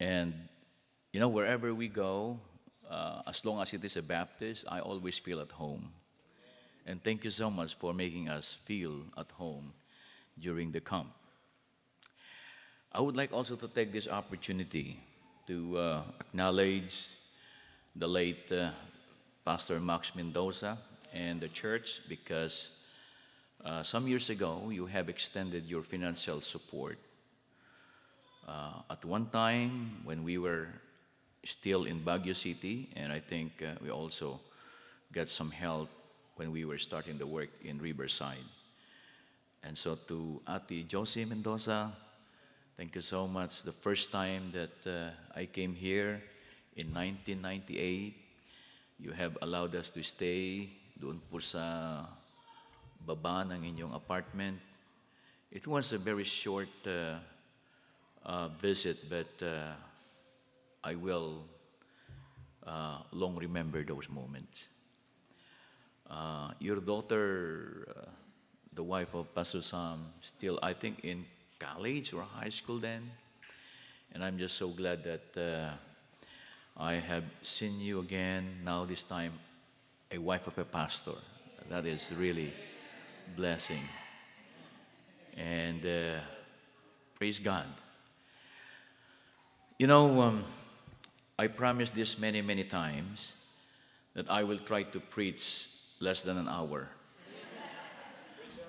And, you know, wherever we go, uh, as long as it is a Baptist, I always feel at home. And thank you so much for making us feel at home during the camp. I would like also to take this opportunity to uh, acknowledge the late uh, Pastor Max Mendoza and the church because uh, some years ago you have extended your financial support. Uh, at one time when we were still in Baguio City, and I think uh, we also got some help when we were starting the work in Riverside. And so to Ati Josie Mendoza, thank you so much. The first time that uh, I came here in 1998, you have allowed us to stay doon po sa baba ng inyong apartment. It was a very short uh, uh, visit, but uh, I will uh, long remember those moments. Uh, your daughter, uh, the wife of Pastor Sam, still, I think, in college or high school then. And I'm just so glad that uh, I have seen you again, now this time, a wife of a pastor. That is really blessing. And praise God. You know, um, I promised this many, many times that I will try to preach less than an hour.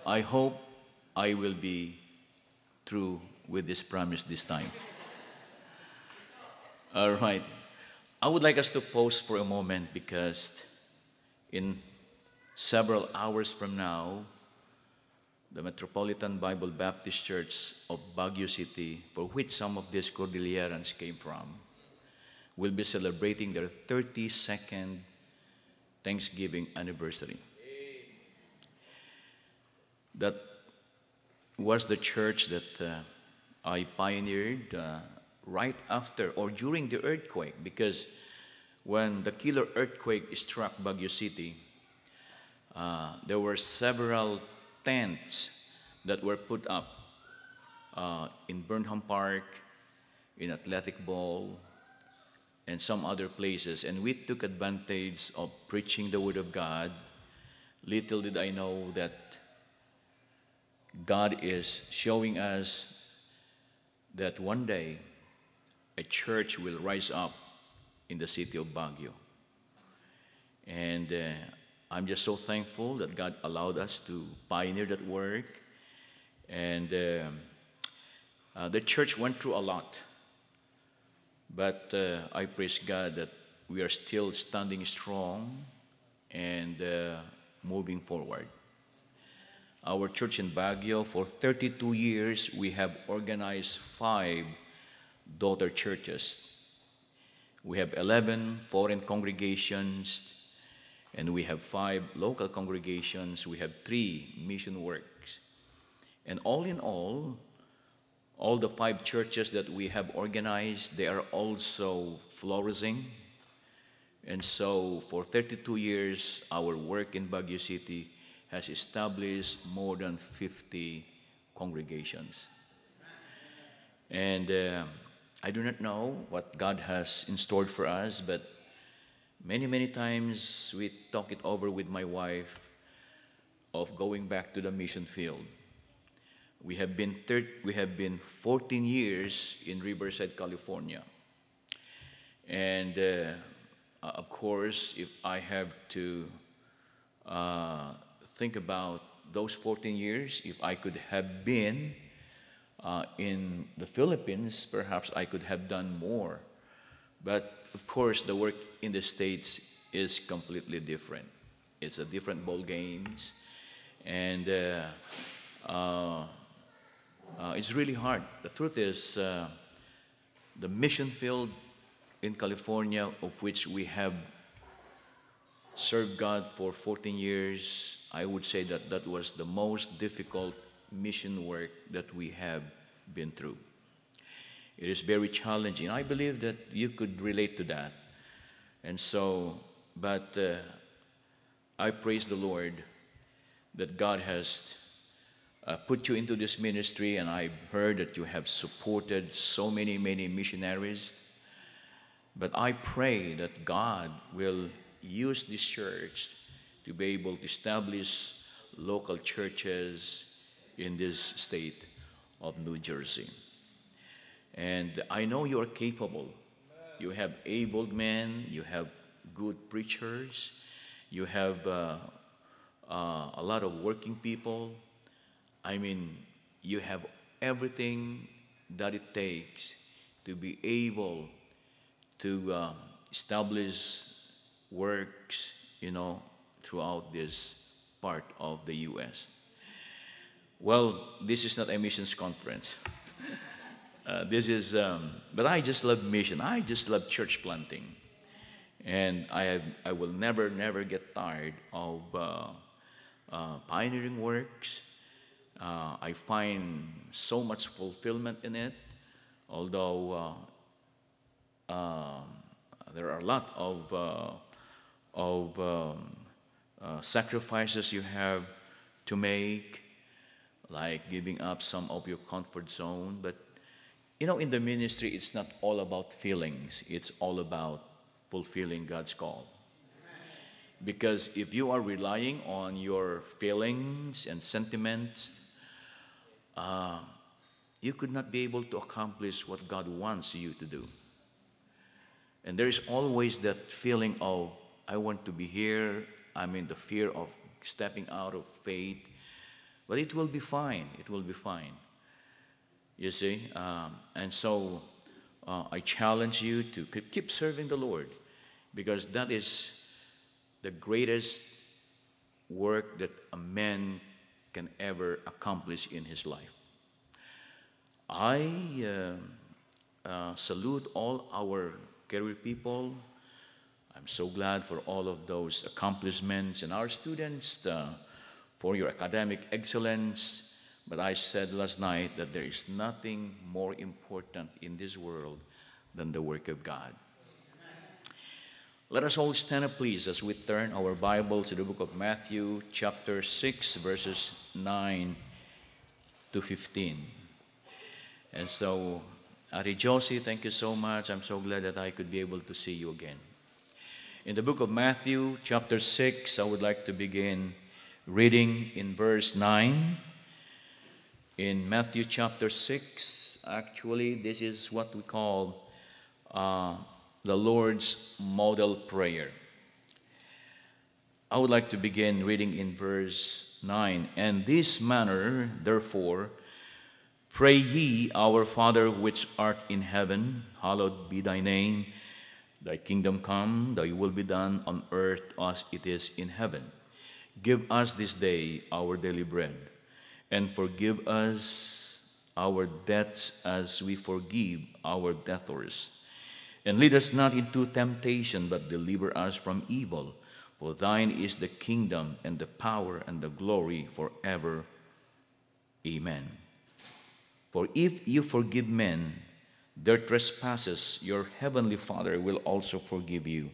I hope I will be true with this promise this time. All right. I would like us to pause for a moment because in several hours from now, the Metropolitan Bible Baptist Church of Baguio City, for which some of these Cordillerans came from, will be celebrating their 32nd Thanksgiving anniversary. That was the church that uh, I pioneered uh, right after or during the earthquake because when the killer earthquake struck Baguio City, uh, there were several tents that were put up uh, in Burnham Park, in Athletic Bowl, and some other places. And we took advantage of preaching the Word of God. Little did I know that God is showing us that one day a church will rise up in the city of Baguio. And uh, I'm just so thankful that God allowed us to pioneer that work. And um, uh, the church went through a lot. But uh, I praise God that we are still standing strong and uh, moving forward. Our church in Baguio, for 32 years, we have organized five daughter churches. We have 11 foreign congregations, and we have five local congregations. We have three mission works. And all in all, all the five churches that we have organized, they are also flourishing. And so, for 32 years, our work in Baguio City has established more than 50 congregations. And uh, I do not know what God has in store for us, but many, many times we talk it over with my wife of going back to the mission field. We have been thir- we have been 14 years in Riverside, California. And uh, of course, if I have to uh, think about those 14 years, if I could have been uh, in the Philippines, perhaps I could have done more. But of course, the work in the States is completely different. It's a different ball games, and uh, uh, uh, it's really hard. The truth is, uh, the mission field in California, of which we have served God for 14 years, I would say that that was the most difficult mission work that we have been through. It is very challenging. I believe that you could relate to that. And so, but uh, I praise the Lord that God has uh, put you into this ministry, and I've heard that you have supported so many, many missionaries. But I pray that God will use this church to be able to establish local churches in this state of New Jersey. And I know you are capable. You have able men, you have good preachers, you have uh, uh, a lot of working people. I mean, you have everything that it takes to be able to uh, establish works, you know, throughout this part of the U.S. Well, this is not a missions conference. uh, this is, um, but I just love mission. I just love church planting. And I, have, I will never, never get tired of uh, uh, pioneering works. Uh, I find so much fulfillment in it, although uh, um, there are a lot of, of um, sacrifices you have to make, like giving up some of your comfort zone. But you know, in the ministry, it's not all about feelings, it's all about fulfilling God's call. Because if you are relying on your feelings and sentiments, uh, you could not be able to accomplish what God wants you to do. And there is always that feeling of, I want to be here, I'm in the fear of stepping out of faith. But it will be fine. It will be fine. You see? Um, and so uh, I challenge you to keep serving the Lord because that is the greatest work that a man can ever accomplish in his life. I uh, uh, salute all our career people. I'm so glad for all of those accomplishments and our students uh, for your academic excellence. But I said last night that there is nothing more important in this world than the work of God. Let us all stand up, please, as we turn our Bibles to the book of Matthew, chapter 6, verses 9 to 15. And so, Ati Josie, thank you so much. I'm so glad that I could be able to see you again. In the book of Matthew, chapter 6, I would like to begin reading in verse 9. In Matthew chapter 6, actually, this is what we call uh, the Lord's model prayer. I would like to begin reading in verse 9. And this manner, therefore, pray ye, Our Father which art in heaven, hallowed be thy name. Thy kingdom come, thy will be done on earth as it is in heaven. Give us this day our daily bread, and forgive us our debts as we forgive our debtors and lead us not into temptation, but deliver us from evil. For thine is the kingdom and the power and the glory forever. Amen. For if you forgive men their trespasses, your heavenly Father will also forgive you.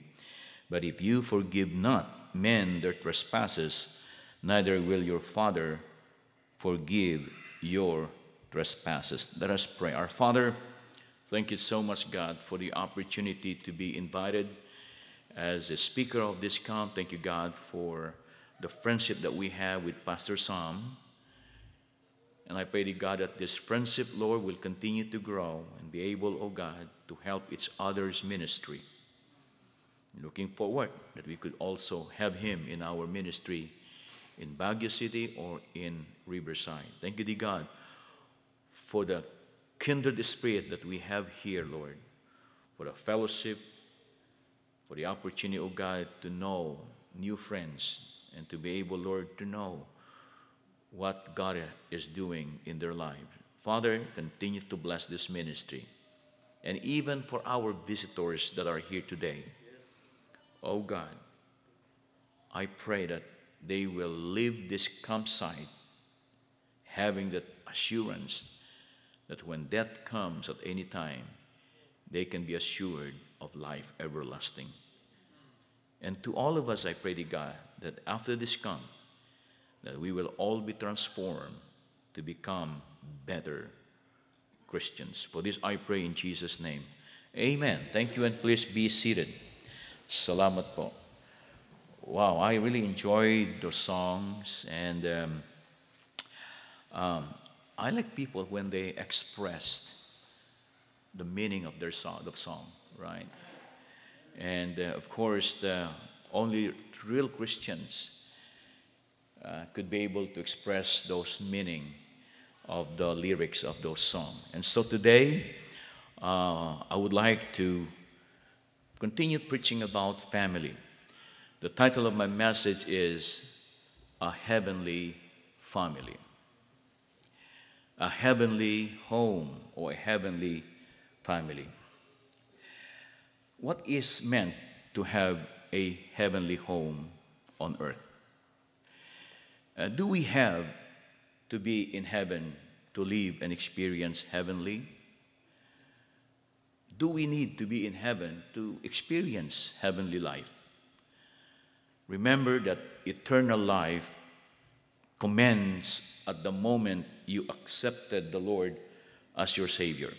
But if you forgive not men their trespasses, neither will your Father forgive your trespasses. Let us pray. Our Father, Thank you so much, God, for the opportunity to be invited as a speaker of this camp. Thank you, God, for the friendship that we have with Pastor Sam. And I pray to God that this friendship, Lord, will continue to grow and be able, oh God, to help each other's ministry. Looking forward that we could also have him in our ministry in Baguio City or in Riverside. Thank you, dear God, for the kindred spirit that we have here, Lord, for the fellowship, for the opportunity, oh God, to know new friends and to be able, Lord, to know what God is doing in their lives. Father, continue to bless this ministry. And even for our visitors that are here today, oh God, I pray that they will leave this campsite having that assurance that when death comes at any time, they can be assured of life everlasting. And to all of us, I pray to God that after this come, that we will all be transformed to become better Christians. For this I pray in Jesus' name. Amen. Thank you, and please be seated. Salamat po. Wow, I really enjoyed those songs, and um, um, I like people when they expressed the meaning of their song, the song, right? And uh, of course, the only real Christians uh, could be able to express those meaning of the lyrics of those songs. And so today, uh, I would like to continue preaching about family. The title of my message is A Heavenly Family. A heavenly home or a heavenly family. What is meant to have a heavenly home on earth? Uh, do we have to be in heaven to live and experience heavenly? Do we need to be in heaven to experience heavenly life? Remember that eternal life commends at the moment you accepted the Lord as your Savior.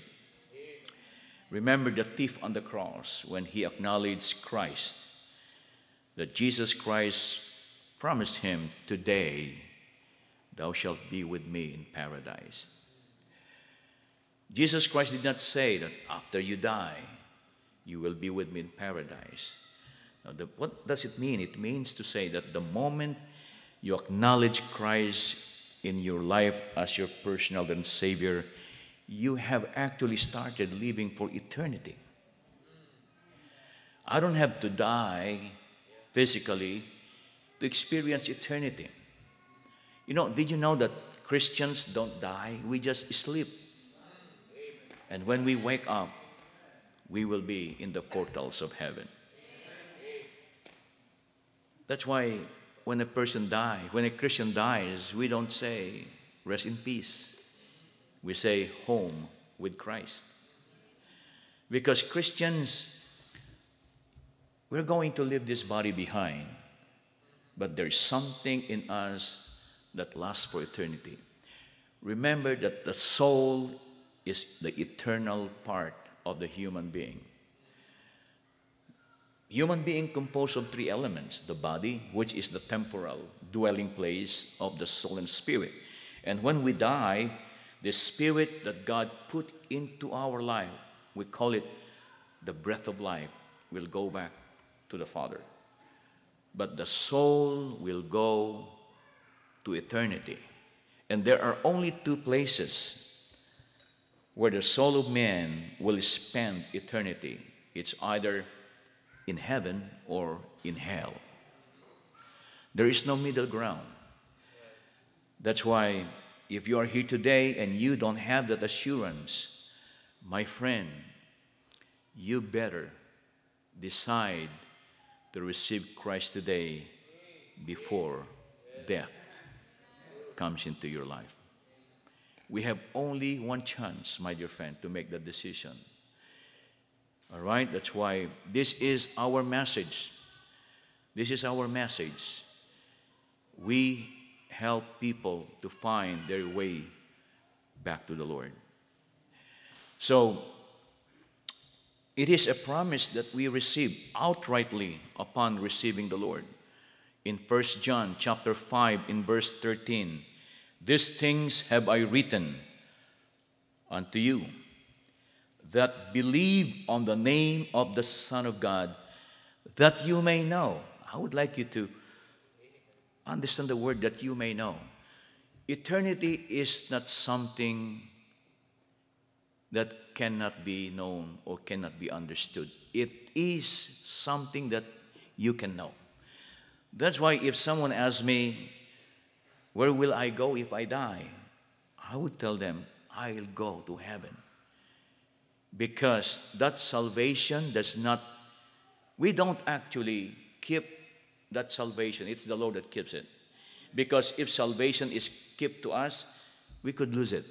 Remember the thief on the cross when he acknowledged Christ, that Jesus Christ promised him, Today thou shalt be with me in paradise. Jesus Christ did not say that after you die, you will be with me in paradise. Now, the, what does it mean? It means to say that the moment you acknowledge Christ in your life as your personal and Savior, you have actually started living for eternity. I don't have to die physically to experience eternity. You know, did you know that Christians don't die? We just sleep. And when we wake up, we will be in the portals of heaven. That's why when a person dies, when a Christian dies, we don't say, rest in peace. We say, home with Christ. Because Christians, we're going to leave this body behind, but there's something in us that lasts for eternity. Remember that the soul is the eternal part of the human being. Human being composed of three elements the body, which is the temporal dwelling place of the soul and spirit. And when we die, the spirit that God put into our life, we call it the breath of life, will go back to the Father. But the soul will go to eternity. And there are only two places where the soul of man will spend eternity. It's either in heaven or in hell. There is no middle ground. That's why, if you are here today and you don't have that assurance, my friend, you better decide to receive Christ today before death comes into your life. We have only one chance, my dear friend, to make that decision. All right? That's why this is our message. This is our message. We help people to find their way back to the Lord. So, it is a promise that we receive outrightly upon receiving the Lord. In 1 John chapter 5 in verse 13, these things have I written unto you that believe on the name of the Son of God, that you may know. I would like you to understand the word that you may know. Eternity is not something that cannot be known or cannot be understood. It is something that you can know. That's why if someone asks me, where will I go if I die? I would tell them, I'll go to heaven. Because that salvation does not, we don't actually keep that salvation. It's the Lord that keeps it. Because if salvation is kept to us, we could lose it.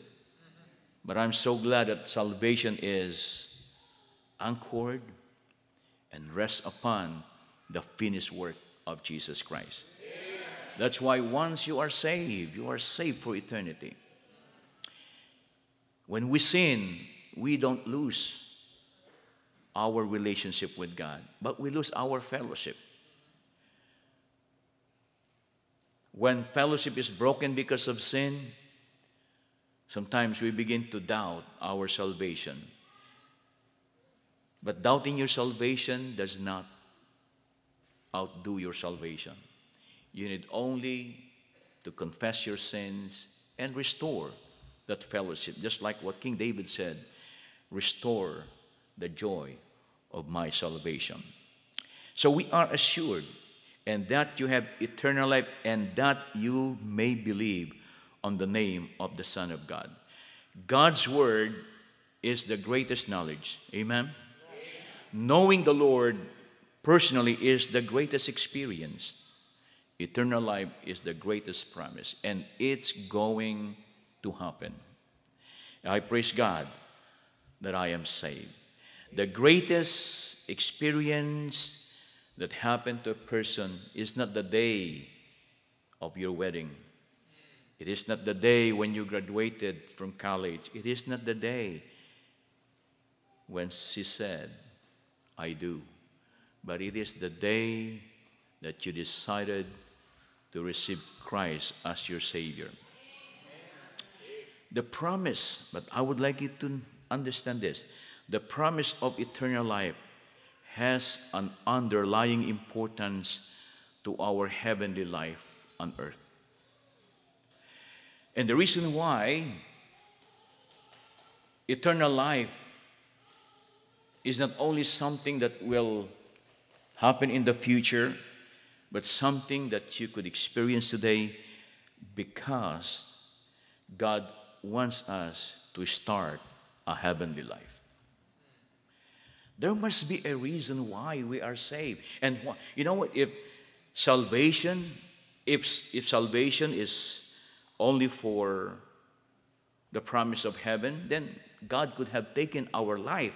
But I'm so glad that salvation is anchored and rests upon the finished work of Jesus Christ. That's why once you are saved, you are saved for eternity. When we sin, we don't lose our relationship with God, but we lose our fellowship. When fellowship is broken because of sin, sometimes we begin to doubt our salvation. But doubting your salvation does not outdo your salvation. You need only to confess your sins and restore that fellowship, just like what King David said restore the joy of my salvation. So we are assured, and that you have eternal life, and that you may believe on the name of the Son of God. God's word is the greatest knowledge. Amen? Knowing the Lord personally is the greatest experience. Eternal life is the greatest promise, and it's going to happen. I praise God that I am saved. The greatest experience that happened to a person is not the day of your wedding. It is not the day when you graduated from college. It is not the day when she said, I do. But it is the day that you decided to receive Christ as your Savior. The promise, but I would like you to understand this the promise of eternal life has an underlying importance to our heavenly life on earth. And the reason why eternal life is not only something that will happen in the future, but something that you could experience today because God wants us to start a heavenly life. There must be a reason why we are saved. And you know what? If salvation, if, if salvation is only for the promise of heaven, then God could have taken our life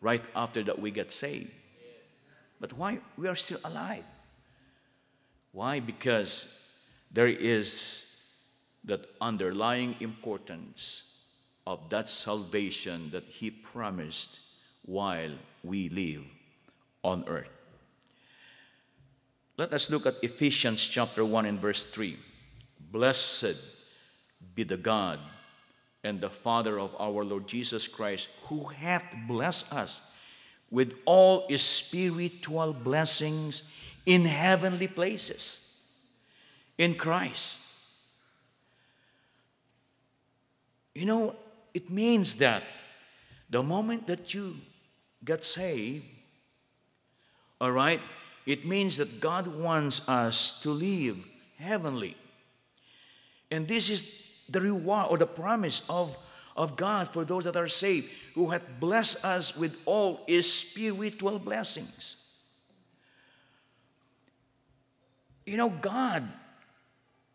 right after that we get saved. But why we are still alive? Why? Because there is that underlying importance of that salvation that He promised while we live on earth. Let us look at Ephesians chapter 1 and verse 3. Blessed be the God and the Father of our Lord Jesus Christ, who hath blessed us with all spiritual blessings in heavenly places in Christ. You know, it means that the moment that you got saved, all right, it means that God wants us to live heavenly. And this is the reward or the promise of, of God for those that are saved, who hath blessed us with all his spiritual blessings. You know, God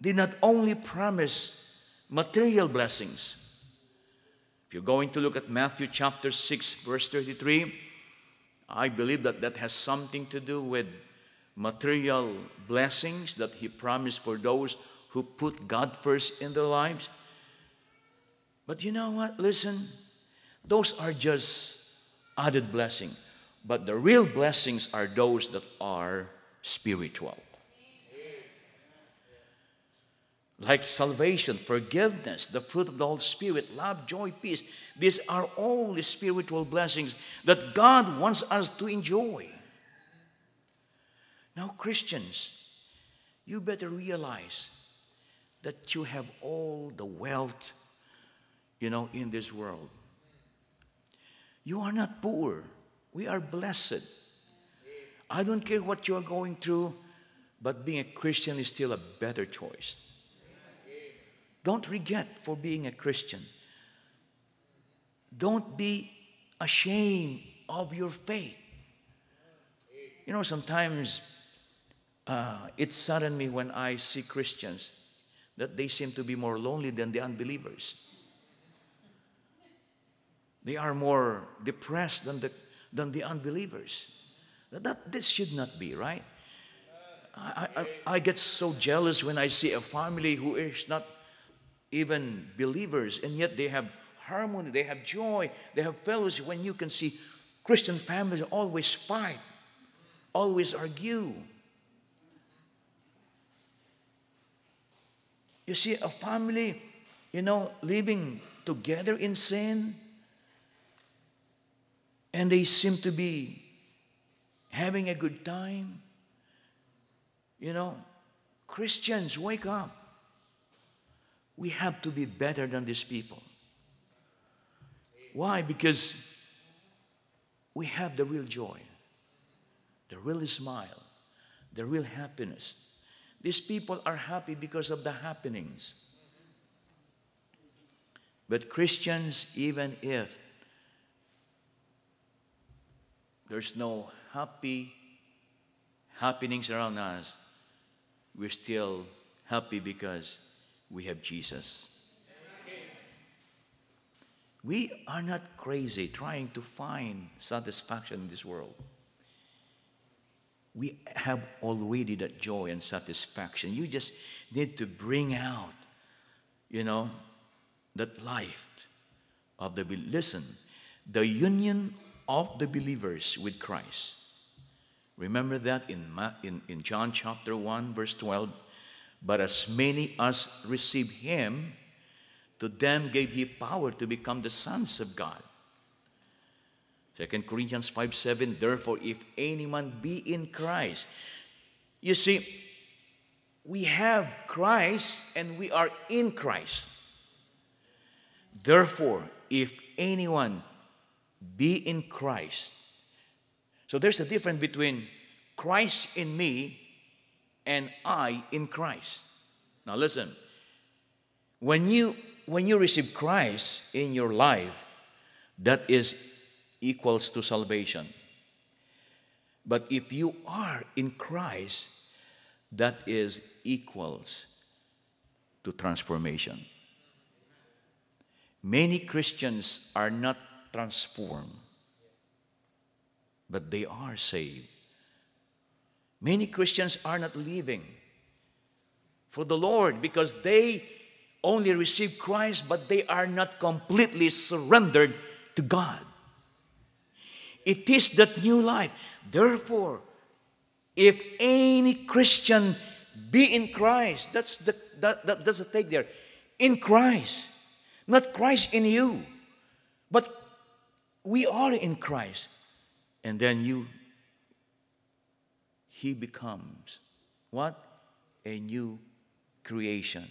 did not only promise material blessings. If you're going to look at Matthew chapter 6, verse 33, I believe that that has something to do with material blessings that He promised for those who put God first in their lives. But you know what? Listen, those are just added blessing. But the real blessings are those that are spiritual. Like salvation, forgiveness, the fruit of the Holy Spirit, love, joy, peace. These are all the spiritual blessings that God wants us to enjoy. Now, Christians, you better realize that you have all the wealth, you know, in this world. You are not poor. We are blessed. I don't care what you are going through, but being a Christian is still a better choice. Don't regret for being a Christian. Don't be ashamed of your faith. You know, sometimes uh, it saddens me when I see Christians that they seem to be more lonely than the unbelievers. They are more depressed than the, than the unbelievers. That, this should not be, right? I, I, I get so jealous when I see a family who is not even believers, and yet they have harmony, they have joy, they have fellowship. When you can see Christian families always fight, always argue. You see, a family, you know, living together in sin, and they seem to be having a good time. You know, Christians, wake up. We have to be better than these people. Why? Because we have the real joy, the real smile, the real happiness. These people are happy because of the happenings. But Christians, even if there's no happy happenings around us, we're still happy because we have Jesus. We are not crazy trying to find satisfaction in this world. We have already that joy and satisfaction. You just need to bring out, you know, that life of the listen, the union of the believers with Christ. Remember that in, in, in John chapter 1, verse 12. But as many as received him, to them gave he power to become the sons of God. 2 Corinthians 5 7, therefore, if anyone be in Christ, you see, we have Christ and we are in Christ. Therefore, if anyone be in Christ, so there's a difference between Christ in me and I in Christ. Now listen. When you when you receive Christ in your life, that is equals to salvation. But if you are in Christ, that is equals to transformation. Many Christians are not transformed but they are saved. Many Christians are not living for the Lord because they only receive Christ, but they are not completely surrendered to God. It is that new life. Therefore, if any Christian be in Christ, that's the that, that, that's the take there. In Christ, not Christ in you, but we are in Christ and then you he becomes. What? A new creation.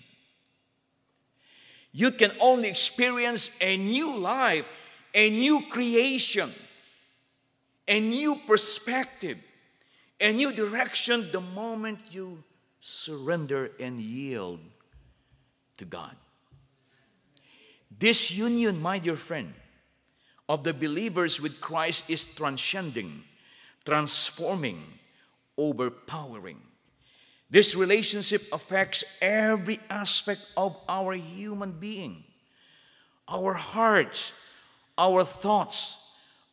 You can only experience a new life a new creation a new perspective a new direction the moment you surrender and yield to god. This union my dear friend of the believers with Christ is transcending, transforming, overpowering. This relationship affects every aspect of our human being our hearts, our thoughts,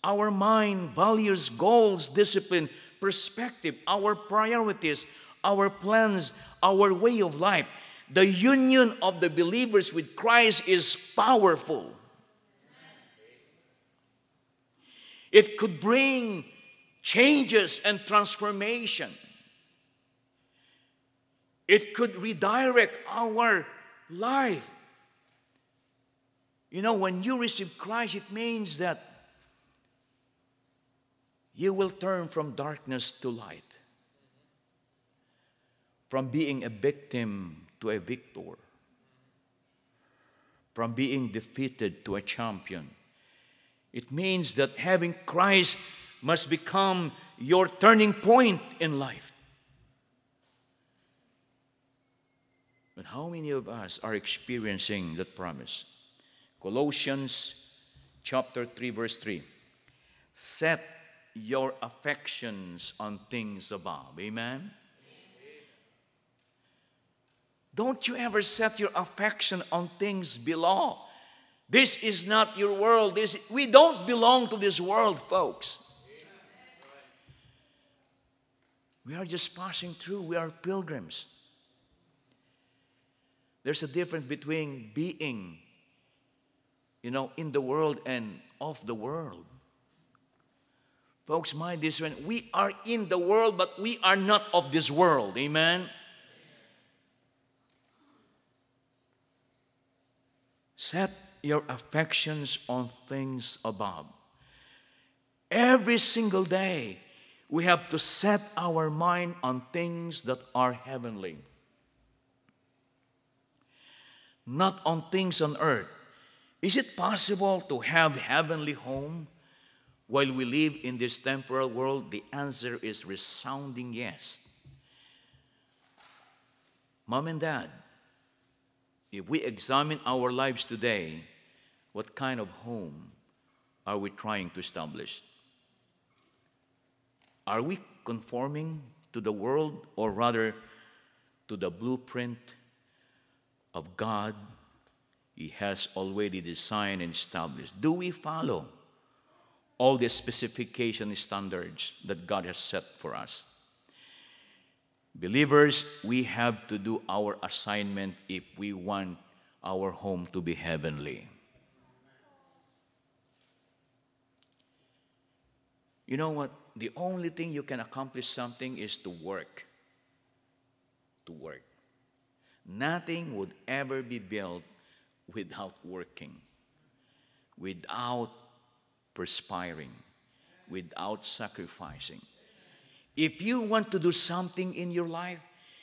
our mind, values, goals, discipline, perspective, our priorities, our plans, our way of life. The union of the believers with Christ is powerful. It could bring changes and transformation. It could redirect our life. You know, when you receive Christ, it means that you will turn from darkness to light, from being a victim to a victor, from being defeated to a champion it means that having Christ must become your turning point in life. But how many of us are experiencing that promise? Colossians chapter 3 verse 3. Set your affections on things above. Amen. Don't you ever set your affection on things below. This is not your world. This, we don't belong to this world, folks. We are just passing through. We are pilgrims. There's a difference between being you know, in the world and of the world. Folks, mind this. We are in the world, but we are not of this world. Amen? Set your affections on things above. Every single day, we have to set our mind on things that are heavenly, not on things on earth. Is it possible to have heavenly home while we live in this temporal world? The answer is resounding yes. Mom and dad, if we examine our lives today, what kind of home are we trying to establish? Are we conforming to the world or rather to the blueprint of God He has already designed and established? Do we follow all the specification standards that God has set for us? Believers, we have to do our assignment if we want our home to be heavenly. You know what? The only thing you can accomplish something is to work. To work. Nothing would ever be built without working, without perspiring, without sacrificing. If you want to do something in your life,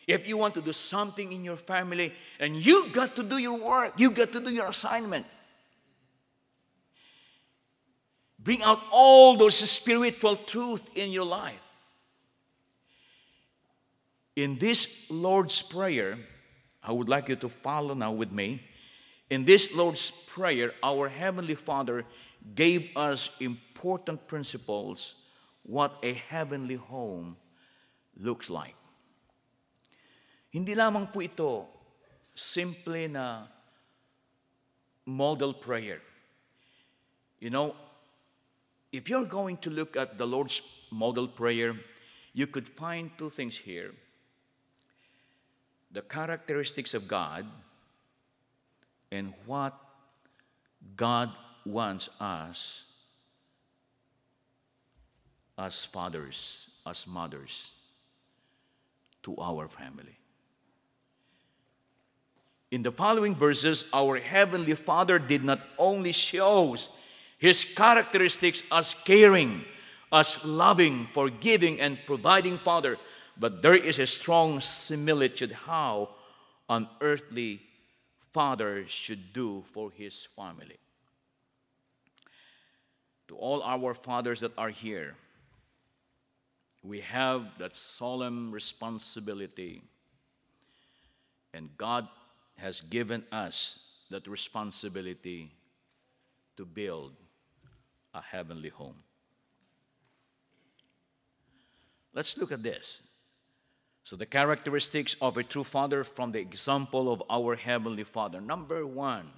if you want to do something in your family, and you got to do your work, you got to do your assignment. Bring out all those spiritual truth in your life. In this Lord's Prayer, I would like you to follow now with me. In this Lord's Prayer, our Heavenly Father gave us important principles what a heavenly home looks like. Hindi lamang po ito simple na model prayer. You know, if you're going to look at the Lord's model prayer, you could find two things here the characteristics of God and what God wants us as fathers, as mothers to our family. In the following verses, our Heavenly Father did not only shows His characteristics as caring, as loving, forgiving, and providing Father, but there is a strong similitude how an earthly father should do for his family. To all our fathers that are here, we have that solemn responsibility. And God has given us that responsibility to build a heavenly home. Let's look at this. So, the characteristics of a true father from the example of our heavenly father. Number one,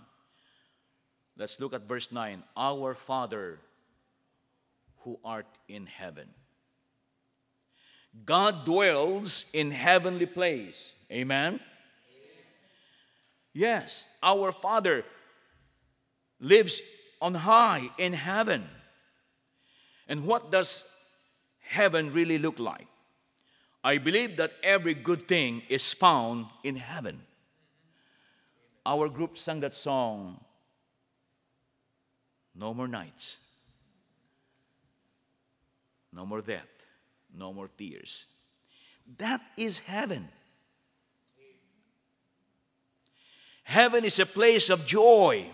let's look at verse 9. Our Father who art in heaven. God dwells in heavenly place. Amen? Amen. Yes, our Father lives on high in heaven. And what does heaven really look like? I believe that every good thing is found in heaven. Our group sang that song, No More Nights, No More Death no more tears. That is heaven. Heaven is a place of joy.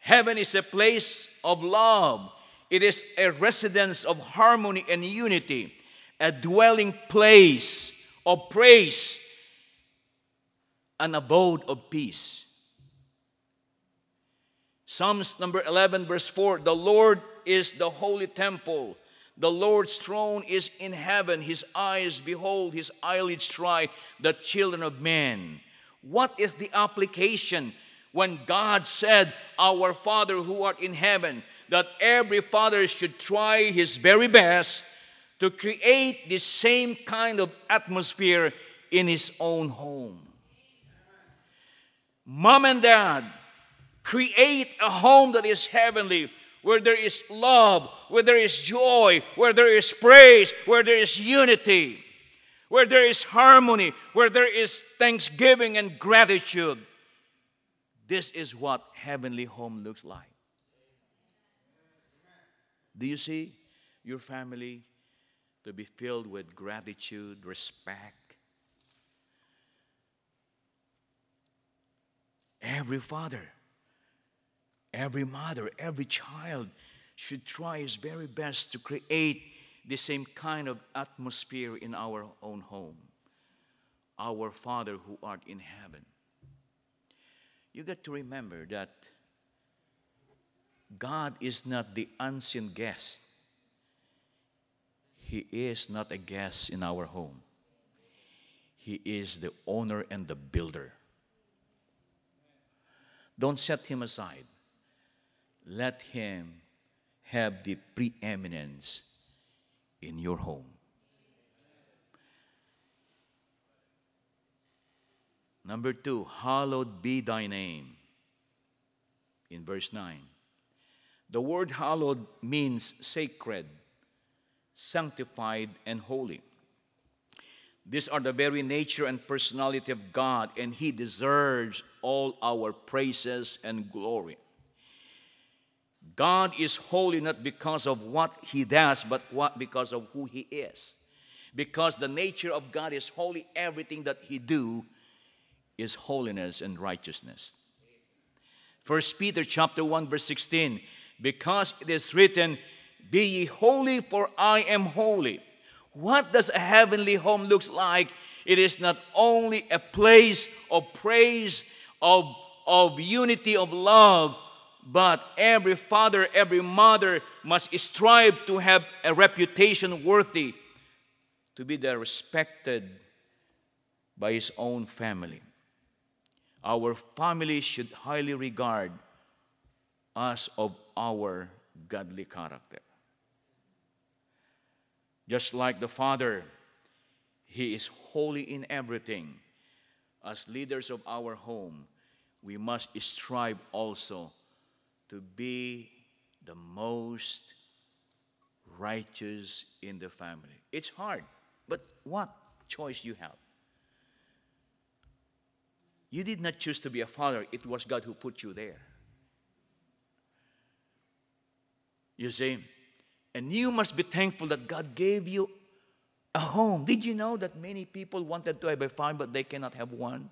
Heaven is a place of love. It is a residence of harmony and unity, a dwelling place of praise, an abode of peace. Psalms number 11, verse 4 The Lord is the holy temple. The Lord's throne is in heaven. His eyes behold, his eyelids try the children of men. What is the application when God said, Our Father who art in heaven, that every father should try his very best to create the same kind of atmosphere in his own home? Mom and dad, Create a home that is heavenly, where there is love, where there is joy, where there is praise, where there is unity, where there is harmony, where there is thanksgiving and gratitude. This is what heavenly home looks like. Do you see your family to be filled with gratitude, respect? Every father Every mother, every child should try his very best to create the same kind of atmosphere in our own home. Our Father who art in heaven. You got to remember that God is not the unseen guest. He is not a guest in our home. He is the owner and the builder. Don't set him aside let Him have the preeminence in your home. Number two, hallowed be thy name. In verse 9. The word hallowed means sacred, sanctified, and holy. These are the very nature and personality of God, and He deserves all our praises and glory. God is holy not because of what he does, but what because of who he is. Because the nature of God is holy, everything that he do is holiness and righteousness. First Peter chapter 1 verse 16 because it is written be ye holy for I am holy. What does a heavenly home looks like? It is not only a place of praise of of unity of love but every father, every mother must strive to have a reputation worthy to be the respected by his own family. Our family should highly regard us of our godly character. Just like the Father, He is holy in everything. As leaders of our home, we must strive also to be the most righteous in the family. It's hard, but what choice you have? You did not choose to be a father, it was God who put you there. You see? And you must be thankful that God gave you a home. Did you know that many people wanted to have a farm, but they cannot have one?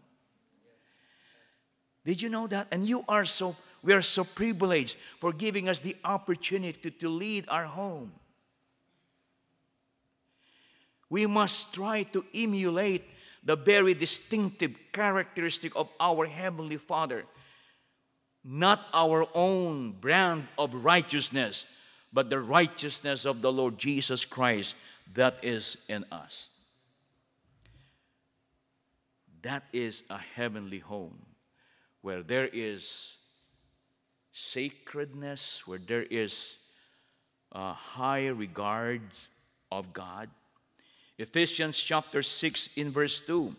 Did you know that? And you are so we are so privileged for giving us the opportunity to lead our home. We must try to emulate the very distinctive characteristic of our Heavenly Father, not our own brand of righteousness, but the righteousness of the Lord Jesus Christ that is in us. That is a heavenly home where there is sacredness, where there is a high regard of God. Ephesians chapter 6 in verse 2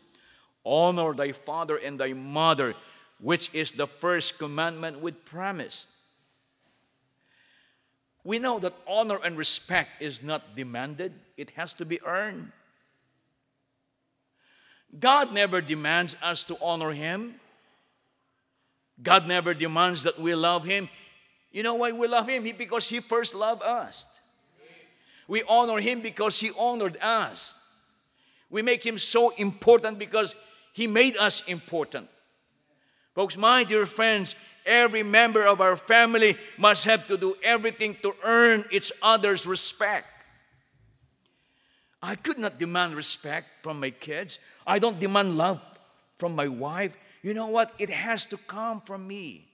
Honor thy father and thy mother, which is the first commandment with promise. We know that honor and respect is not demanded, it has to be earned. God never demands us to honor Him. God never demands that we love Him. You know why we love Him? Because He first loved us. We honor Him because He honored us. We make Him so important because He made us important. Folks, my dear friends, every member of our family must have to do everything to earn each other's respect. I could not demand respect from my kids. I don't demand love from my wife you know what? It has to come from me.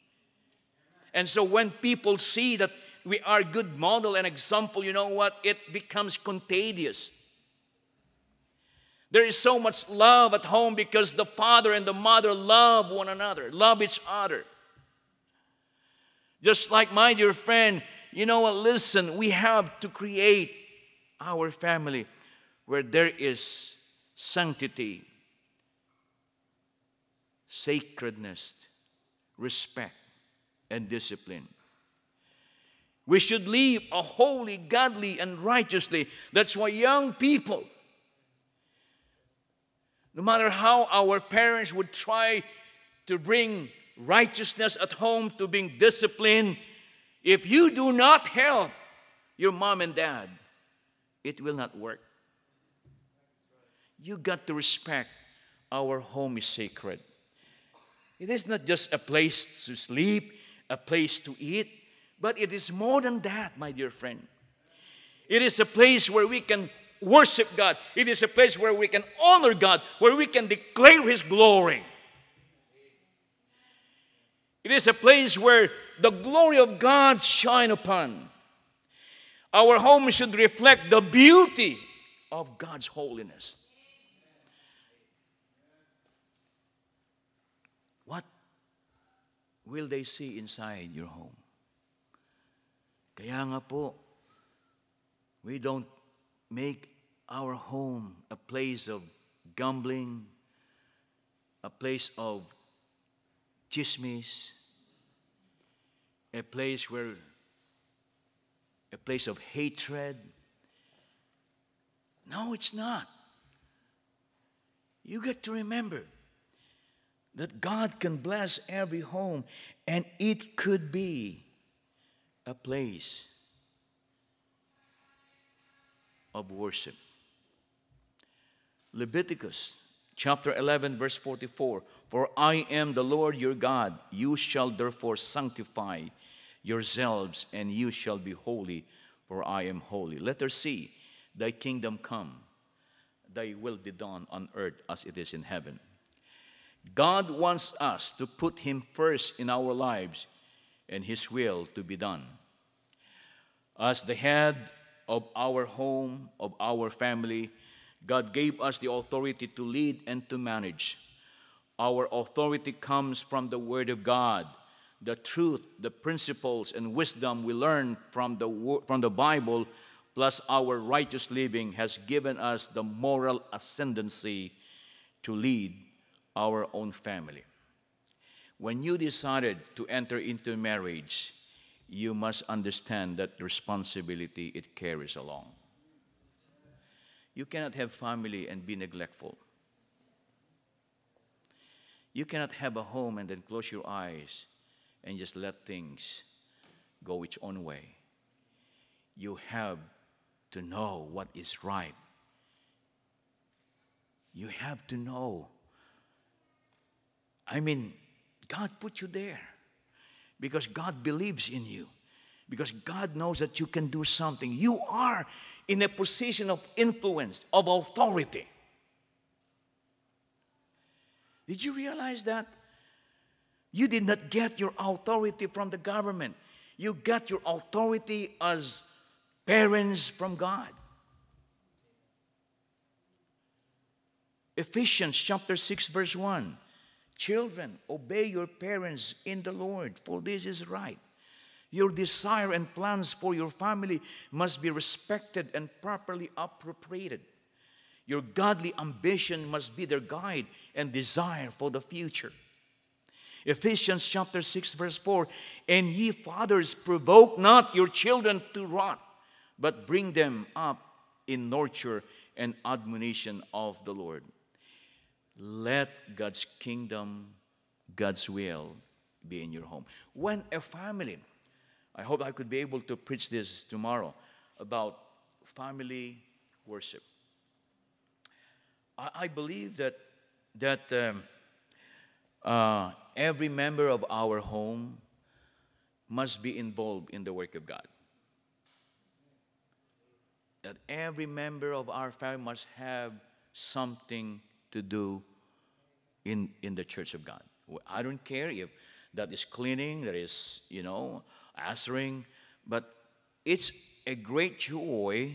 And so when people see that we are good model and example, you know what? It becomes contagious. There is so much love at home because the father and the mother love one another, love each other. Just like my dear friend, you know what? Listen, we have to create our family where there is sanctity, sacredness, respect. and discipline. We should live a holy, godly, and righteously. That's why young people, no matter how our parents would try to bring righteousness at home, to bring discipline, if you do not help your mom and dad, it will not work. You got to respect our home is sacred. It is not just a place to sleep, a place to eat, but it is more than that, my dear friend. It is a place where we can worship God. It is a place where we can honor God, where we can declare His glory. It is a place where the glory of God shine upon. Our home should reflect the beauty of God's holiness. What will they see inside your home? Kaya nga po, we don't make our home a place of gambling, a place of chismes, a place where a place of hatred. No, it's not. You get to remember that God can bless every home, and it could be a place of worship. Leviticus chapter 11, verse 44 For I am the Lord your God, you shall therefore sanctify yourselves, and you shall be holy, for I am holy. Let us see, thy kingdom come, thy will be done on earth as it is in heaven. God wants us to put Him first in our lives and His will to be done. As the head of our home, of our family, God gave us the authority to lead and to manage. Our authority comes from the Word of God. The truth, the principles, and wisdom we learn from the, from the Bible, plus our righteous living, has given us the moral ascendancy to lead our own family. When you decided to enter into marriage, you must understand that responsibility it carries along. You cannot have family and be neglectful. You cannot have a home and then close your eyes and just let things go its own way. You have to know what is right. You have to know I mean, God put you there because God believes in you, because God knows that you can do something. You are in a position of influence, of authority. Did you realize that? You did not get your authority from the government. You got your authority as parents from God. Ephesians chapter 6 verse 1 Children, obey your parents in the Lord, for this is right. Your desire and plans for your family must be respected and properly appropriated. Your godly ambition must be their guide and desire for the future. Ephesians chapter 6, verse 4 And ye fathers, provoke not your children to wrath, but bring them up in nurture and admonition of the Lord. Let God's kingdom, God's will be in your home. When a family, I hope I could be able to preach this tomorrow about family worship. I, I believe that that um, uh, every member of our home must be involved in the work of God. That every member of our family must have something to do in, in the church of God. I don't care if that is cleaning, that is, you know, answering, but it's a great joy.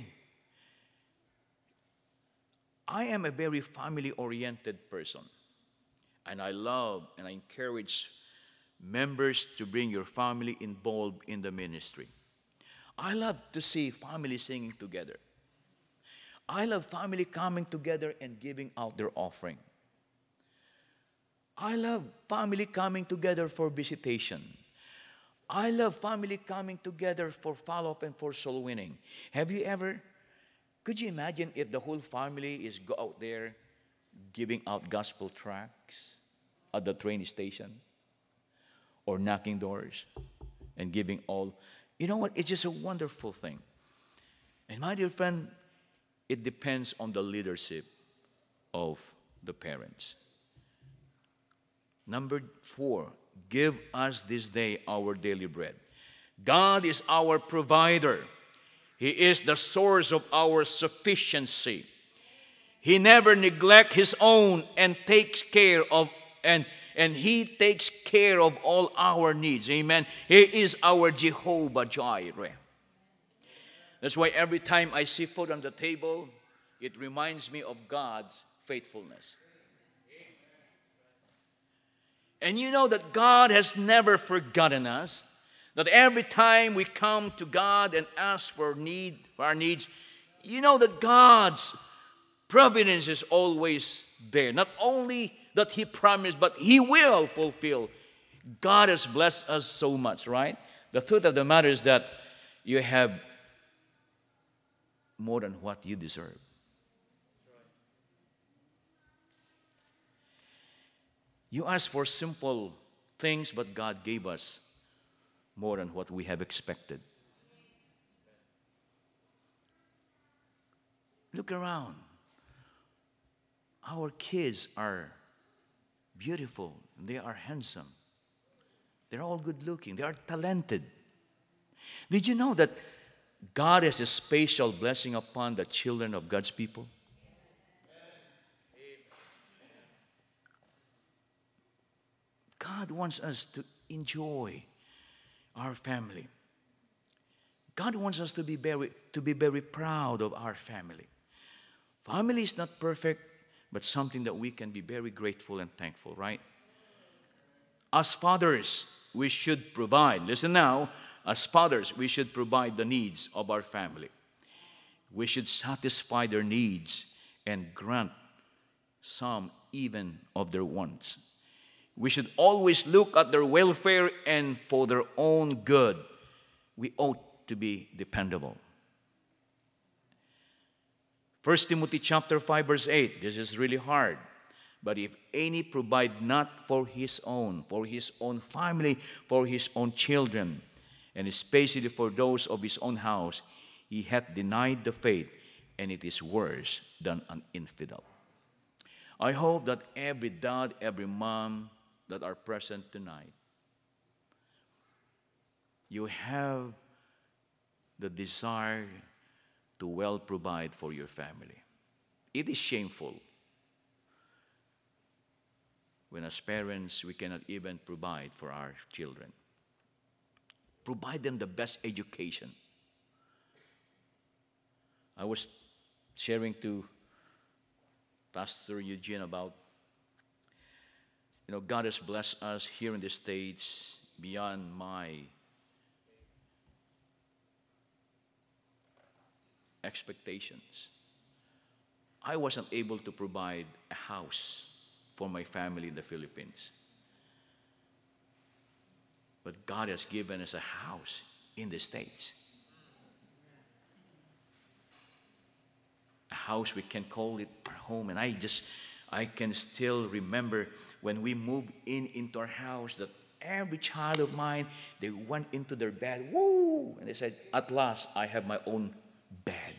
I am a very family oriented person, and I love and I encourage members to bring your family involved in the ministry. I love to see families singing together. I love family coming together and giving out their offering. I love family coming together for visitation. I love family coming together for follow up and for soul winning. Have you ever, could you imagine if the whole family is go out there giving out gospel tracts at the train station or knocking doors and giving all? You know what? It's just a wonderful thing. And my dear friend, it depends on the leadership of the parents. Number four, give us this day our daily bread. God is our provider, He is the source of our sufficiency. He never neglects His own and takes care of and and he takes care of all our needs. Amen. He is our Jehovah Jireh. That's why every time I see food on the table, it reminds me of God's faithfulness. And you know that God has never forgotten us. That every time we come to God and ask for need, for our needs, you know that God's providence is always there. Not only that He promised, but He will fulfill. God has blessed us so much, right? The truth of the matter is that you have more than what you deserve. You ask for simple things, but God gave us more than what we have expected. Look around. Our kids are beautiful, they are handsome, they're all good looking, they are talented. Did you know that God has a special blessing upon the children of God's people? God wants us to enjoy our family. God wants us to be very, to be very proud of our family. Family is not perfect, but something that we can be very grateful and thankful, right? As fathers, we should provide. Listen now, as fathers, we should provide the needs of our family. We should satisfy their needs and grant some even of their wants. We should always look at their welfare and for their own good. We ought to be dependable. 1 Timothy chapter 5 verse 8. This is really hard. But if any provide not for his own, for his own family, for his own children, and especially for those of his own house, he hath denied the faith, and it is worse than an infidel. I hope that every dad, every mom, that are present tonight, you have the desire to well provide for your family. It is shameful when, as parents, we cannot even provide for our children. Provide them the best education. I was sharing to Pastor Eugene about you know, God has blessed us here in the States beyond my expectations. I wasn't able to provide a house for my family in the Philippines. But God has given us a house in the States. A house we can call it our home. And I just, I can still remember when we moved in into our house that every child of mine, they went into their bed, woo, and they said, at last, I have my own bed.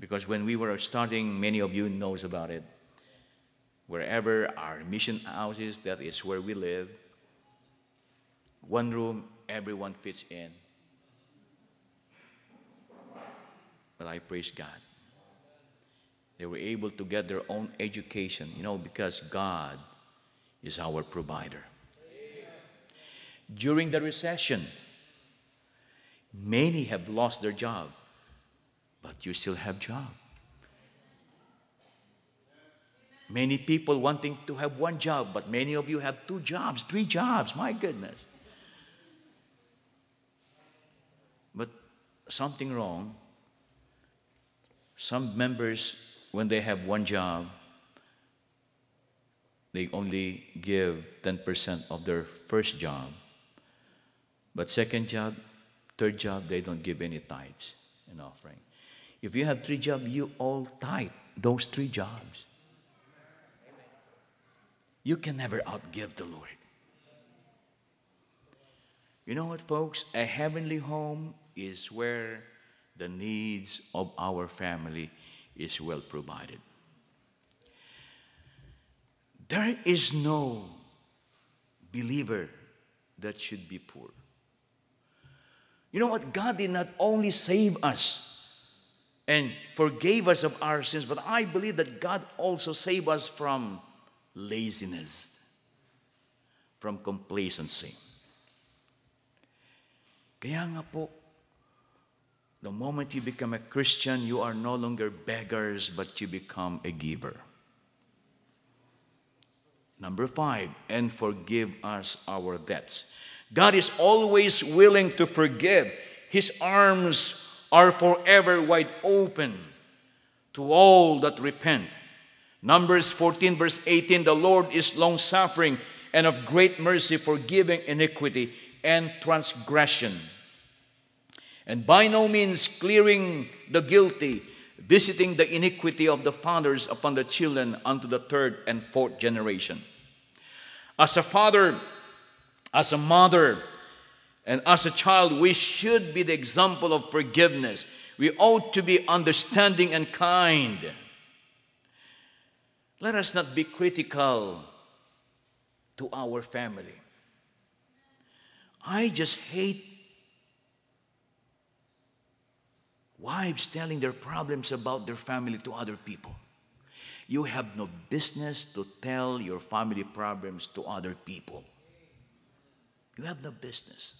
Because when we were starting, many of you knows about it. Wherever our mission house is, that is where we live. One room, everyone fits in. But I praise God. They were able to get their own education, you know, because God is our provider. During the recession, many have lost their job, but you still have job. Many people wanting to have one job, but many of you have two jobs, three jobs. My goodness. But something wrong. Some members when they have one job, they only give 10% of their first job But second job, third job, they don't give any tithes and offering. If you have three jobs, you all tithe those three jobs. You can never outgive the Lord. You know what, folks? A heavenly home is where the needs of our family is well provided. There is no believer that should be poor. You know what? God did not only save us and forgave us of our sins, but I believe that God also saved us from laziness, from complacency. Kaya nga po, the moment you become a Christian, you are no longer beggars, but you become a giver. Number five, and forgive us our debts. God is always willing to forgive. His arms are forever wide open to all that repent. Numbers 14, verse 18 The Lord is long suffering and of great mercy, forgiving iniquity and transgression. And by no means clearing the guilty, visiting the iniquity of the fathers upon the children unto the third and fourth generation. As a father, as a mother, and as a child, we should be the example of forgiveness. We ought to be understanding and kind. Let us not be critical to our family. I just hate wives telling their problems about their family to other people. You have no business to tell your family problems to other people. You have no business.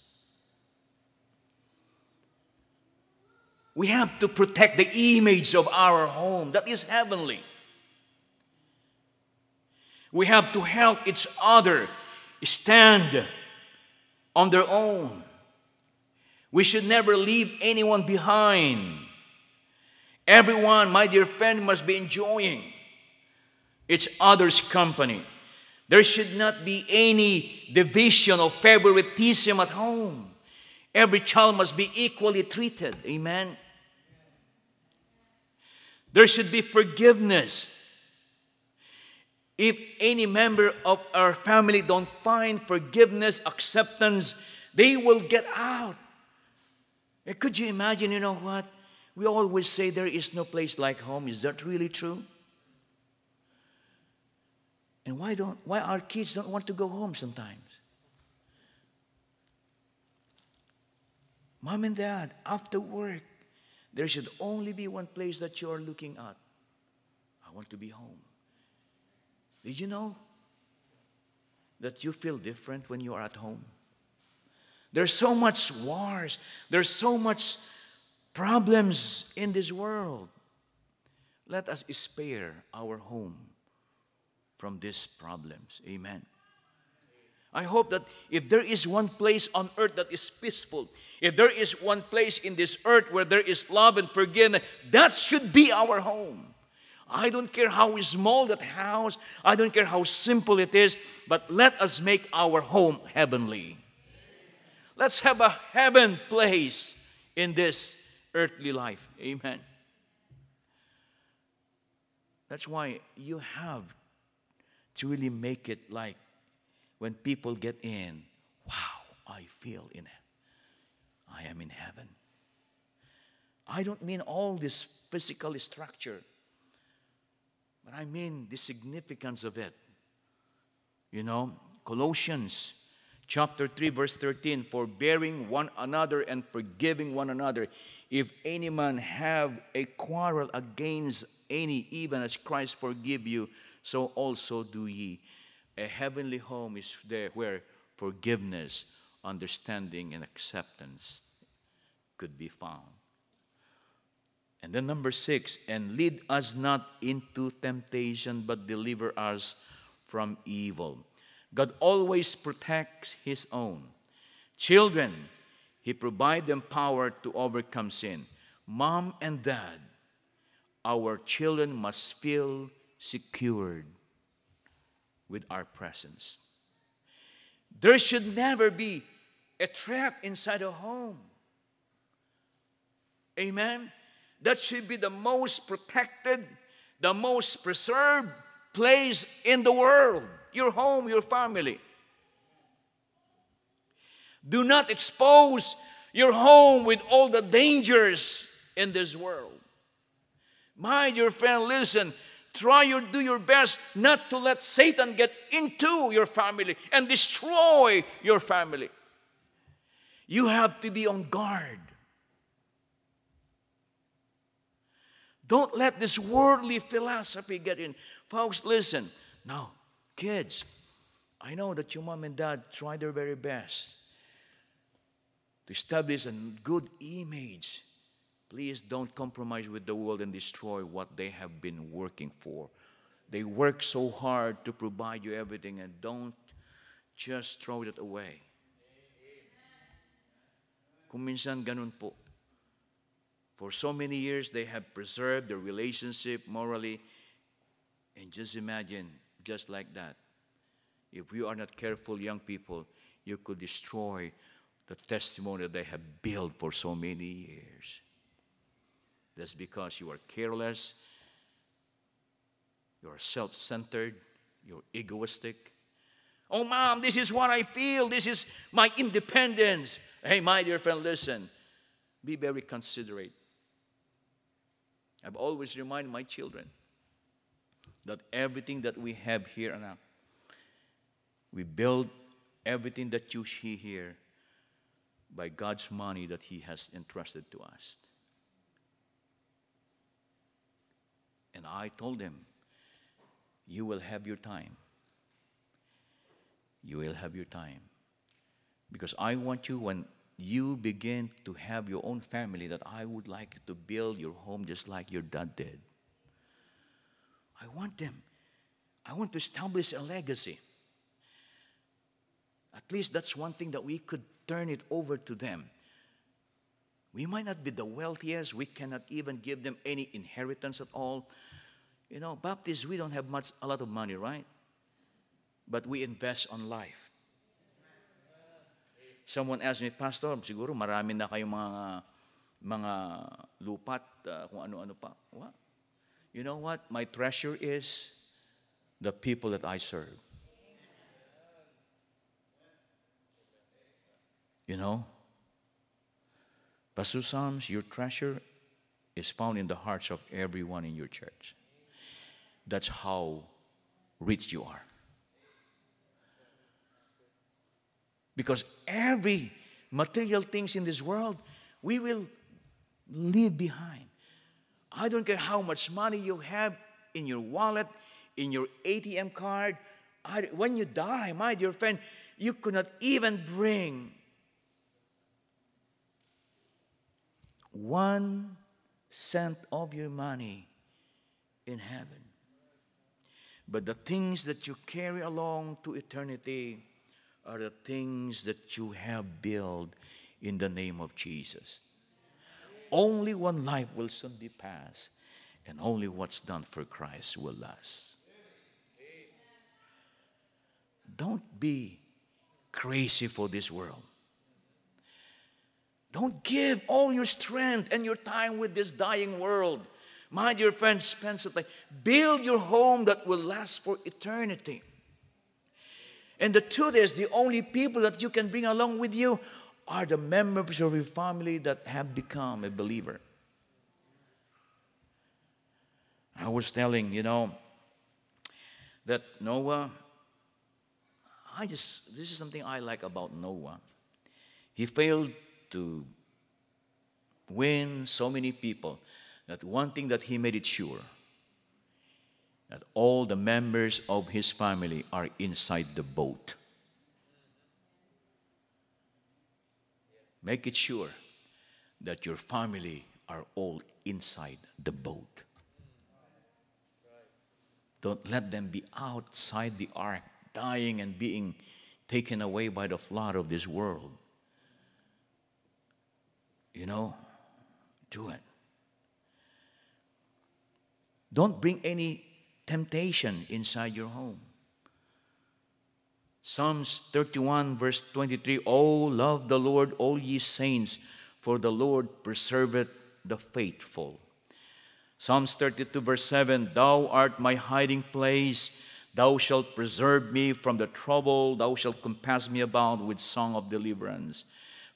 We have to protect the image of our home that is heavenly. We have to help each other stand on their own. We should never leave anyone behind. Everyone, my dear friend, must be enjoying each other's company. There should not be any division or favoritism at home. Every child must be equally treated. Amen. There should be forgiveness. If any member of our family don't find forgiveness, acceptance, they will get out. And could you imagine, you know what? We always say there is no place like home. Is that really true? And why don't why our kids don't want to go home sometimes? Mom and dad, after work, there should only be one place that you are looking at. I want to be home. Did you know that you feel different when you are at home? There's so much wars, there's so much problems in this world. Let us spare our home from these problems. Amen. I hope that if there is one place on earth that is peaceful, if there is one place in this earth where there is love and forgiveness, that should be our home. I don't care how small that house, I don't care how simple it is, but let us make our home heavenly. Let's have a heaven place in this earthly life. Amen. That's why you have to really make it like when people get in, wow, I feel in. I am in heaven. I don't mean all this physical structure, but I mean the significance of it. You know, Colossians chapter 3, verse 13 forbearing one another and forgiving one another. If any man have a quarrel against any, even as Christ forgive you, so also do ye. A heavenly home is there where forgiveness, understanding, and acceptance could be found. And then number six, and lead us not into temptation, but deliver us from evil. God always protects his own. Children, he provides them power to overcome sin. Mom and dad, our children must feel secured with our presence. There should never be a trap inside a home. Amen? That should be the most protected, the most preserved place in the world your home, your family. Do not expose your home with all the dangers in this world. My dear friend, listen. Try to do your best not to let Satan get into your family and destroy your family. You have to be on guard. Don't let this worldly philosophy get in. Folks, listen. Now, kids, I know that your mom and dad try their very best to establish a good image. Please don't compromise with the world and destroy what they have been working for. They work so hard to provide you everything and don't just throw it away. Ganun po. For so many years, they have preserved their relationship morally. And just imagine, just like that, if you are not careful, young people, you could destroy the testimony that they have built for so many years. That's because you are careless, you're self centered, you're egoistic. Oh, mom, this is what I feel. This is my independence. Hey, my dear friend, listen. Be very considerate. I've always reminded my children that everything that we have here and now, we build everything that you see here by God's money that He has entrusted to us. And I told them, You will have your time. You will have your time. Because I want you, when you begin to have your own family, that I would like to build your home just like your dad did. I want them. I want to establish a legacy. At least that's one thing that we could turn it over to them. We might not be the wealthiest, we cannot even give them any inheritance at all. You know, Baptists, we don't have much, a lot of money, right? But we invest on life. Someone asked me, Pastor, siguro marami na kayong mga, mga lupat, uh, kung ano-ano pa. What? You know what? My treasure is the people that I serve. You know? Pastor Psalms, your treasure is found in the hearts of everyone in your church. That's how rich you are. Because every material things in this world, we will leave behind. I don't care how much money you have in your wallet, in your ATM card. I, when you die, my dear friend, you could not even bring one cent of your money in heaven. But the things that you carry along to eternity are the things that you have built in the name of Jesus. Only one life will soon be passed, and only what's done for Christ will last. Don't be crazy for this world. Don't give all your strength and your time with this dying world. My dear friends, spend some time. Build your home that will last for eternity. And the truth is, the only people that you can bring along with you are the members of your family that have become a believer. I was telling, you know, that Noah, I just, this is something I like about Noah. He failed to win so many people that one thing that he made it sure that all the members of his family are inside the boat. Make it sure that your family are all inside the boat. Don't let them be outside the ark, dying and being taken away by the flood of this world. You know, do it. Don't bring any temptation inside your home. Psalms 31, verse 23 Oh, love the Lord, all ye saints, for the Lord preserveth the faithful. Psalms 32, verse 7 Thou art my hiding place. Thou shalt preserve me from the trouble. Thou shalt compass me about with song of deliverance.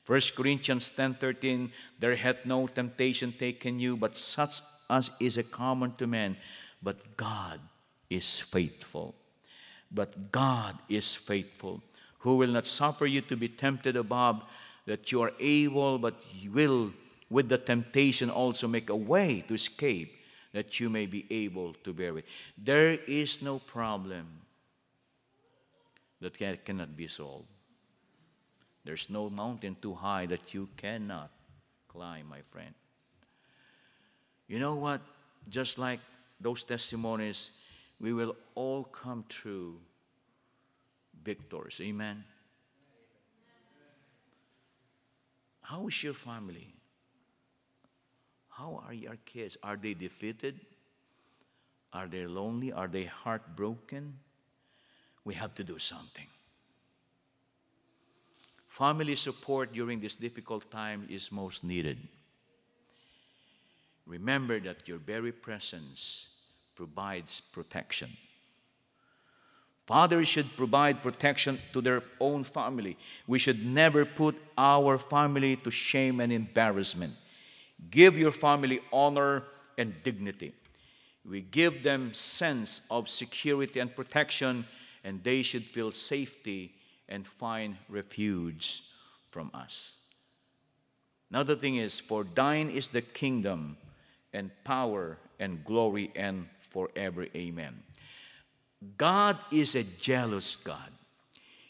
1 Corinthians 10 13 There hath no temptation taken you, but such as is a common to men. But God is faithful. But God is faithful, who will not suffer you to be tempted above that you are able, but will with the temptation also make a way to escape that you may be able to bear it. There is no problem that cannot be solved. There's no mountain too high that you cannot climb, my friend. You know what? Just like those testimonies, we will all come through victors. Amen. How is your family? How are your kids? Are they defeated? Are they lonely? Are they heartbroken? We have to do something. Family support during this difficult time is most needed. Remember that your very presence provides protection. Fathers should provide protection to their own family. We should never put our family to shame and embarrassment. Give your family honor and dignity. We give them sense of security and protection, and they should feel safety and find refuge from us. Another thing is, for thine is the kingdom and power and glory and forever. Amen. God is a jealous God.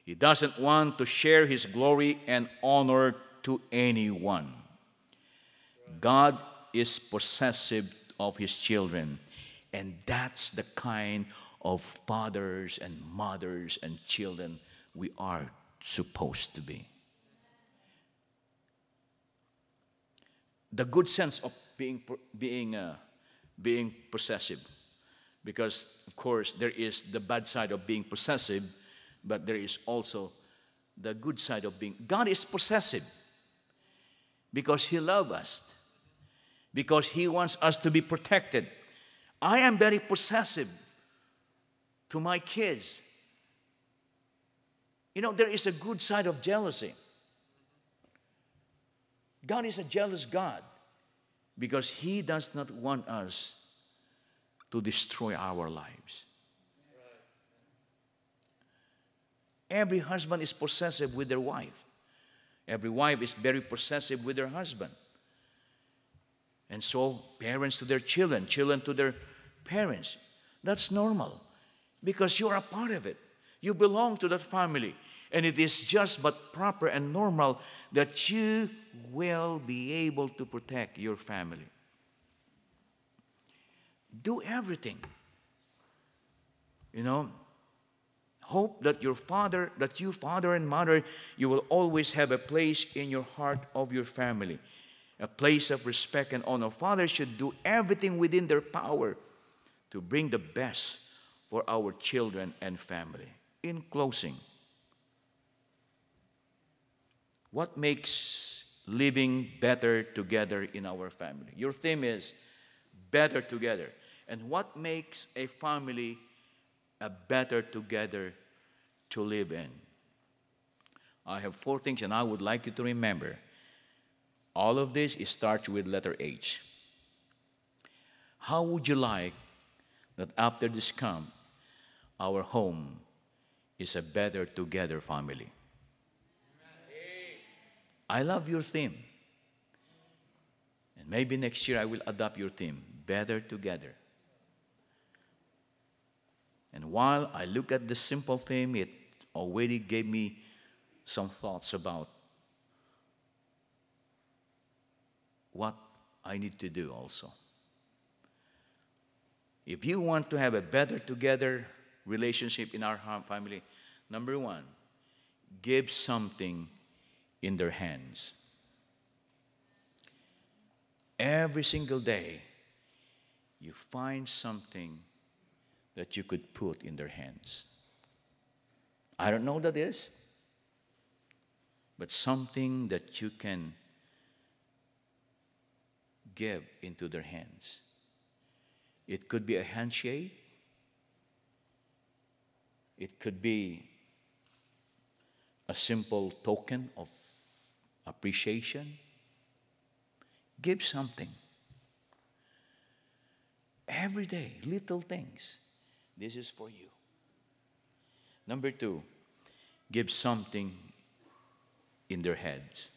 He doesn't want to share his glory and honor to anyone. God is possessive of his children, and that's the kind of fathers and mothers and children we are supposed to be. The good sense of being, being, uh, being possessive. Because, of course, there is the bad side of being possessive, but there is also the good side of being. God is possessive because He loves us, because He wants us to be protected. I am very possessive to my kids. You know, there is a good side of jealousy. God is a jealous God because He does not want us to destroy our lives. Every husband is possessive with their wife. Every wife is very possessive with their husband. And so, parents to their children, children to their parents. That's normal because you are a part of it. You belong to that family. And it is just but proper and normal that you will be able to protect your family. Do everything. You know, hope that your father, that you, father and mother, you will always have a place in your heart of your family, a place of respect and honor. Fathers should do everything within their power to bring the best for our children and family. In closing, what makes living better together in our family? Your theme is better together. And what makes a family a better together to live in? I have four things, and I would like you to remember. All of this starts with letter H. How would you like that after this camp, our home is a better together family? I love your theme. And maybe next year I will adopt your theme better together. And while I look at this simple thing, it already gave me some thoughts about what I need to do also. If you want to have a better together relationship in our family, number one, give something in their hands. Every single day, you find something that you could put in their hands. I don't know that is, but something that you can give into their hands. It could be a handshake, it could be a simple token of appreciation. Give something. Every day, little things. This is for you. Number two, give something in their heads.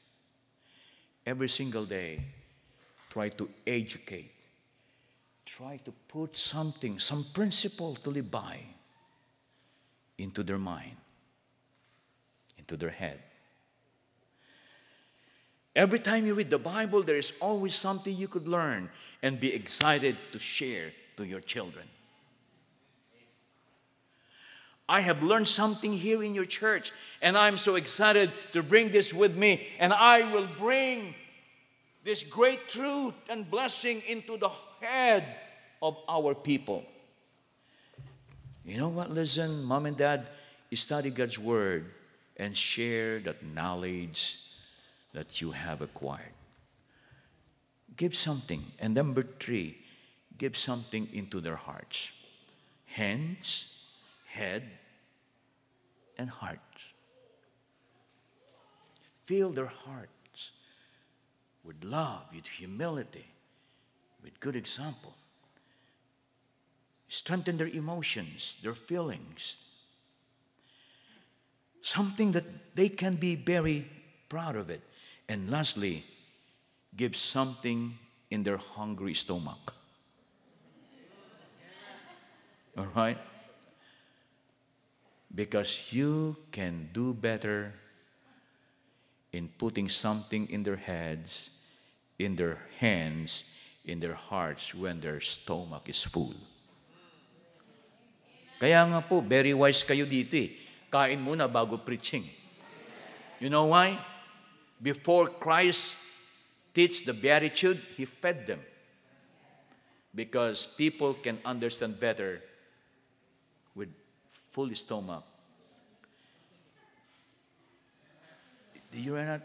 Every single day, try to educate. Try to put something, some principle to live by into their mind, into their head. Every time you read the Bible, there is always something you could learn and be excited to share to your children. I have learned something here in your church, and I'm so excited to bring this with me, and I will bring this great truth and blessing into the head of our people. You know what? Listen, mom and dad, study God's word and share that knowledge that you have acquired. Give something. And number three, give something into their hearts hands, head, and heart. Fill their hearts with love, with humility, with good example. Strengthen their emotions, their feelings. Something that they can be very proud of it. And lastly, give something in their hungry stomach. All right? Because you can do better in putting something in their heads, in their hands, in their hearts when their stomach is full. Kaya nga po, very wise kayo dito eh. Kain muna bago preaching. You know why? Before Christ teach the Beatitude, He fed them. Because people can understand better full stomach.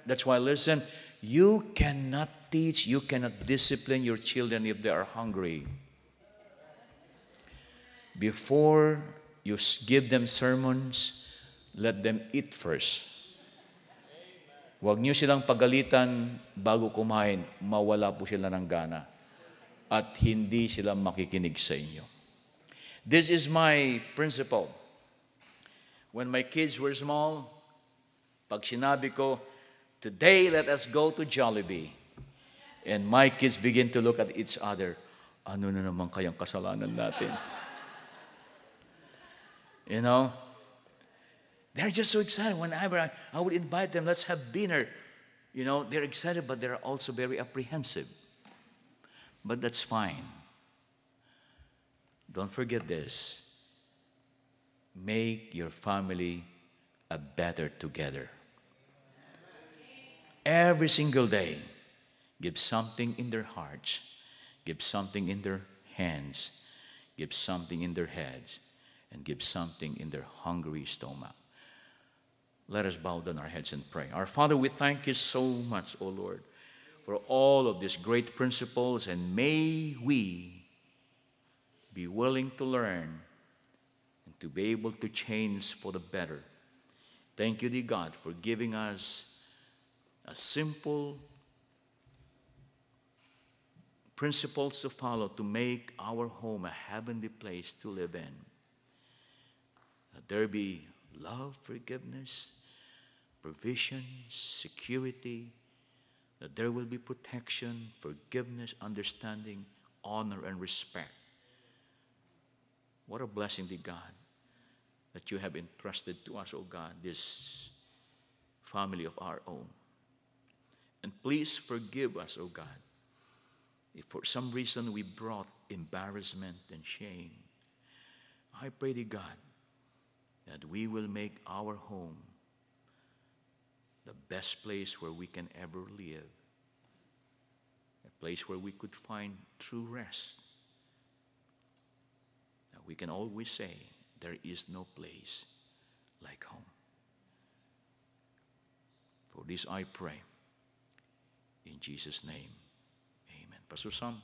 That's why, listen, you cannot teach, you cannot discipline your children if they are hungry. Before you give them sermons, let them eat first. Huwag niyo silang pagalitan bago kumain, mawala po sila ng gana. At hindi sila makikinig sa inyo. This is my principle. When my kids were small, pag sinabi ko, today let us go to Jollibee. And my kids begin to look at each other, ano na naman kayang kasalanan natin? you know? They're just so excited. Whenever I, I would invite them, let's have dinner. You know, they're excited, but they're also very apprehensive. But that's fine. Don't forget this. Make your family a better together. Every single day, give something in their hearts, give something in their hands, give something in their heads, and give something in their hungry stomach. Let us bow down our heads and pray. Our Father, we thank you so much, O Lord, for all of these great principles, and may we be willing to learn to be able to change for the better. Thank you, dear God, for giving us a simple principles to follow to make our home a heavenly place to live in. That there be love, forgiveness, provision, security, that there will be protection, forgiveness, understanding, honor, and respect. What a blessing, dear God, that you have entrusted to us, O oh God, this family of our own. And please forgive us, O oh God, if for some reason we brought embarrassment and shame. I pray to God that we will make our home the best place where we can ever live, a place where we could find true rest. That we can always say, There is no place like home. For this I pray. In Jesus' name, amen. Pastor Sam.